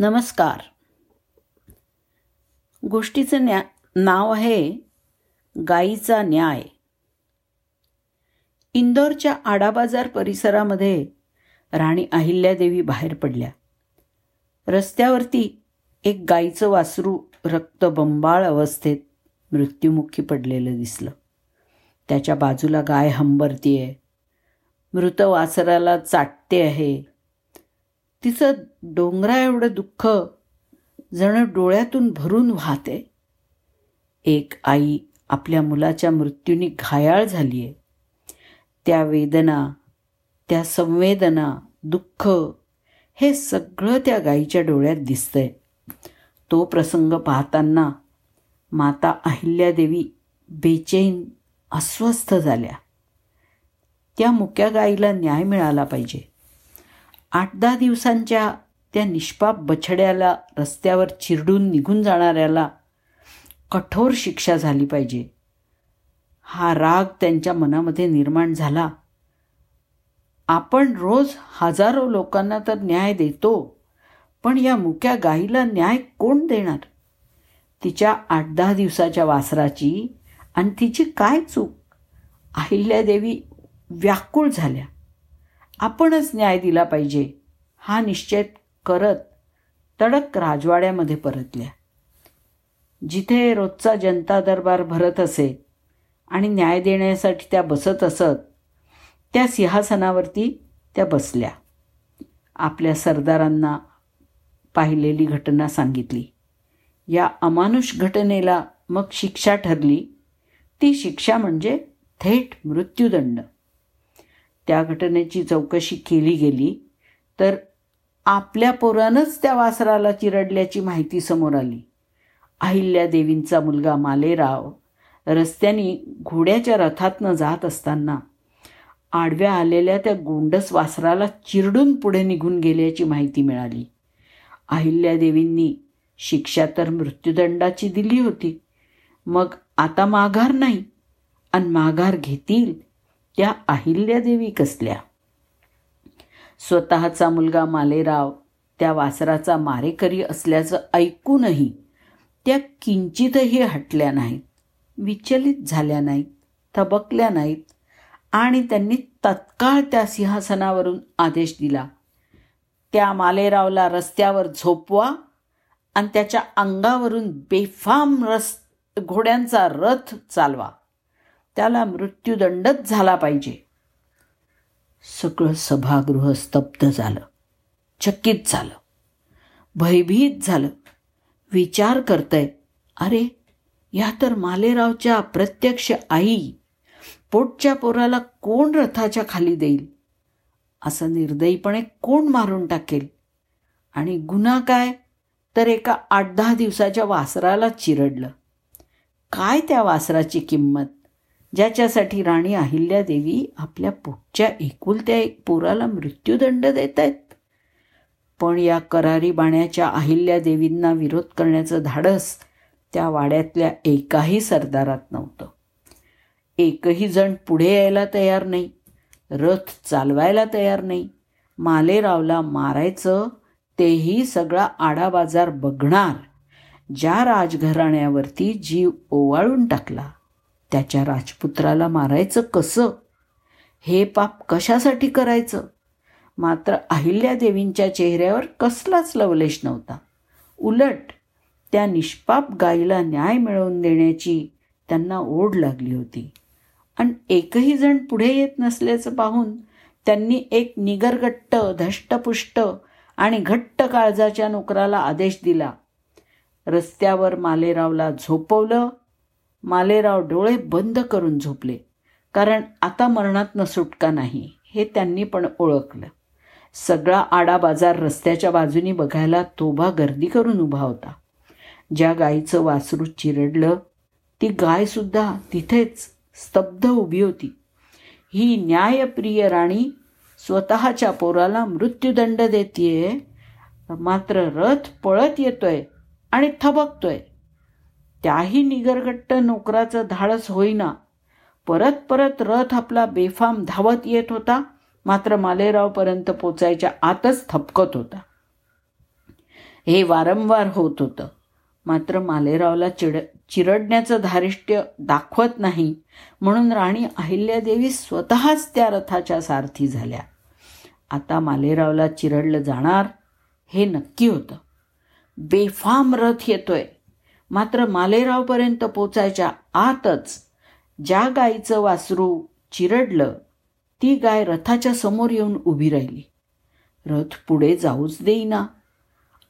नमस्कार. गोष्टीचं न्या नाव आहे गाईचा न्याय. इंदोरच्या आडाबाजार परिसरामध्ये राणी अहिल्यादेवी बाहेर पडल्या. रस्त्यावरती एक गाईचं वासरू रक्तबंबाळ अवस्थेत मृत्युमुखी पडलेलं दिसलं. त्याच्या बाजूला गाय हंबरतीये. मृत वासराला चाटते आहे. तिचं डोंगरा एवढं दुःख जण डोळ्यातून भरून वाहते. एक आई आपल्या मुलाच्या मृत्यूने घायाळ झाली आहे त्या वेदना त्या संवेदना दुःख हे सगळं त्या गाईच्या डोळ्यात दिसतंय. तो प्रसंग पाहताना माता अहिल्यादेवी बेचैन अस्वस्थ झाल्या. त्या मुक्या गाईला न्याय मिळाला पाहिजे. आठ दहा दिवसांच्या त्या निष्पाप बछड्याला रस्त्यावर चिरडून निघून जाणाऱ्याला कठोर शिक्षा झाली पाहिजे. हा राग त्यांच्या मनामध्ये निर्माण झाला. आपण रोज हजारो लोकांना तर न्याय देतो पण या मुक्या गाईला न्याय कोण देणार? तिच्या आठ दहा दिवसाच्या वासराची आणि तिची काय चूक? अहिल्यादेवी व्याकुळ झाल्या. आपणच न्याय दिला पाहिजे. हा निश्चय करत तडक राजवाड्यामध्ये परतल्या. जिथे रोजचा जनता दरबार भरत असे आणि न्याय देण्यासाठी त्या बसत असत त्या सिंहासनावरती त्या बसल्या. आपल्या सरदारांना पाहिलेली घटना सांगितली. या अमानुष घटनेला मग शिक्षा ठरली. ती शिक्षा म्हणजे थेट मृत्यूदंड. त्या घटनेची चौकशी केली गेली तर आपल्या पोरानंच त्या वासराला चिरडल्याची माहिती समोर आली. अहिल्यादेवींचा मुलगा मालेराव रस्त्याने घोड्याच्या रथातनं जात असताना आडव्या आलेल्या त्या गोंडस वासराला चिरडून पुढे निघून गेल्याची माहिती मिळाली. अहिल्यादेवींनी शिक्षा तर मृत्यूदंडाची दिली होती मग आता माघार नाही आणि माघार घेतील त्या अहिल्यादेवी कसल्या? स्वतःचा मुलगा मालेराव त्या वासराचा मारेकरी असल्याचं ऐकूनही त्या किंचितही हटल्या नाहीत विचलित झाल्या नाहीत थबकल्या नाहीत आणि त्यांनी तत्काळ त्या सिंहासनावरून आदेश दिला त्या मालेरावला रस्त्यावर झोपवा आणि त्याच्या अंगावरून बेफाम रस घोड्यांचा रथ चालवा. त्याला मृत्यूदंडच झाला पाहिजे. सगळं सभागृह स्तब्ध झालं. चकित झालं. भयभीत झालं. विचार करतय अरे या तर मालेरावच्या प्रत्यक्ष आई पोटच्या पोराला कोण रथाच्या खाली देईल? असं निर्दयीपणे कोण मारून टाकेल? आणि गुन्हा काय? तर एका आठ दहा दिवसाच्या वासराला चिरडलं. काय त्या वासराची किंमत? ज्याच्यासाठी राणी अहिल्यादेवी आपल्या पुढच्या एकुलत्या एक पोराला मृत्यूदंड देत आहेत पण या करारी बाण्याच्या अहिल्यादेवींना विरोध करण्याचं धाडस त्या वाड्यातल्या एकाही सरदारात नव्हतं. एकही जण पुढे यायला तयार नाही रथ चालवायला तयार नाही मालेरावला मारायचं तेही सगळा आडाबाजार बघणार ज्या राजघराण्यावरती जीव ओवाळून टाकला. त्याच्या राजपुत्राला मारायचं कसं? हे पाप कशासाठी करायचं? मात्र अहिल्यादेवींच्या चेहऱ्यावर कसलाच लवलेश नव्हता. उलट त्या निष्पाप गाईला न्याय मिळवून देण्याची त्यांना ओढ लागली होती. आणि एकही जण पुढे येत नसल्याचं पाहून त्यांनी एक निगरगट्ट धष्टपुष्ट आणि घट्ट काळजाच्या नोकराला आदेश दिला. रस्त्यावर मालेरावला झोपवलं. मालेराव डोळे बंद करून झोपले. कारण आता मरणातनं सुटका नाही हे त्यांनी पण ओळखलं. सगळा आडा बाजार रस्त्याच्या बाजूनी बघायला तोभा गर्दी करून उभा होता. ज्या गाईचं वासरू चिरडलं ती गायसुद्धा तिथेच स्तब्ध उभी होती. ही न्यायप्रिय राणी स्वतःच्या पोराला मृत्यूदंड देतीये मात्र रथ पळत येतोय आणि थबकतोय. त्याही निगरगट्ट नोकराचं धाडस होईना. परत परत रथ आपला बेफाम धावत येत होता मात्र मालेरावपर्यंत पोचायच्या आतच थपकत होता. हे वारंवार होत होतं. मात्र मालेरावला चिड चिरडण्याचं धारिष्ट्य दाखवत नाही म्हणून राणी अहिल्यादेवी स्वतःच त्या रथाच्या सारथी झाल्या. आता मालेरावला चिरडलं जाणार हे नक्की होतं. बेफाम रथ येतोय. मात्र मालेरावपर्यंत पोचायच्या आतच ज्या गायीचं वासरू चिरडलं ती गाय रथाच्या समोर येऊन उभी राहिली. रथ पुढे जाऊच देईना.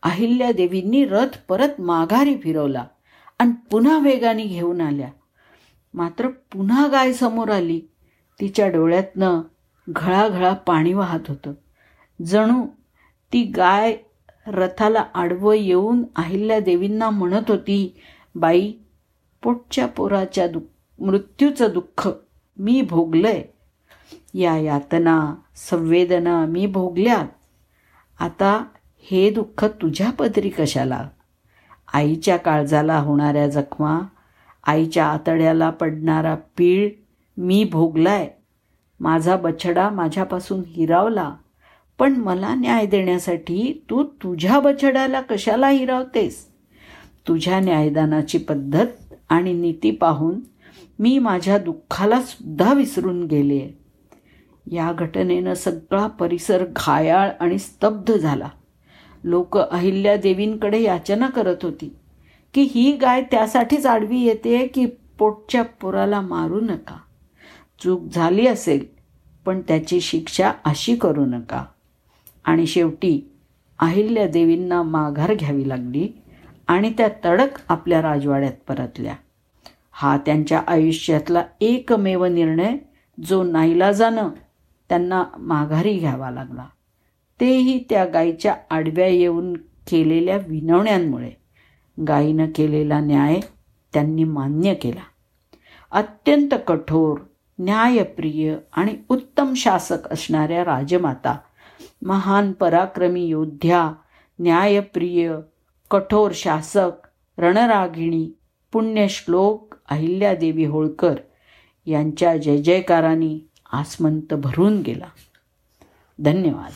अहिल्यादेवींनी रथ परत माघारी फिरवला आणि पुन्हा वेगाने घेऊन आल्या. मात्र पुन्हा गाय समोर आली. तिच्या डोळ्यातनं घळाघळा पाणी वाहत होतं. जणू ती गाय रथाला आडवं येऊन अहिल्यादेवींना म्हणत होती बाई पोटच्या पोराच्या दु मृत्यूचं दुःख मी भोगलंय. या यातना संवेदना मी भोगल्यात. आता हे दुःख तुझ्या पदरी कशाला? आईच्या काळजाला होणाऱ्या जखमा आईच्या आतड्याला पडणारा पीळ मी भोगलाय. माझा बछडा माझ्यापासून हिरावला. पण मला न्याय देण्यासाठी तू तुझ्या बछड्याला कशाला हिरावतेस? तुझ्या न्यायदानाची पद्धत आणि नीती पाहून मी माझ्या दुःखाला सुद्धा विसरून गेले. या घटनेनं सगळा परिसर घायाळ आणि स्तब्ध झाला. लोक अहिल्यादेवींकडे याचना करत होती की ही गाय त्यासाठीच आडवी येते की पोटच्या पुराला मारू नका. चूक झाली असेल पण त्याची शिक्षा अशी करू नका. आणि शेवटी अहिल्यादेवींना माघार घ्यावी लागली आणि त्या तडक आपल्या राजवाड्यात परतल्या. हा त्यांच्या आयुष्यातला एकमेव निर्णय जो नाईलाजानं त्यांना माघारी घ्यावा लागला. तेही त्या गायीच्या आडव्या येऊन केलेल्या विनवण्यांमुळे. गायीनं केलेला न्याय त्यांनी मान्य केला. अत्यंत कठोर न्यायप्रिय आणि उत्तम शासक असणाऱ्या राजमाता महान पराक्रमी योद्ध्या न्यायप्रिय कठोर शासक रणरागिणी पुण्यश्लोक अहिल्यादेवी होळकर यांच्या जय जयकाराने आसमंत भरून गेला. धन्यवाद.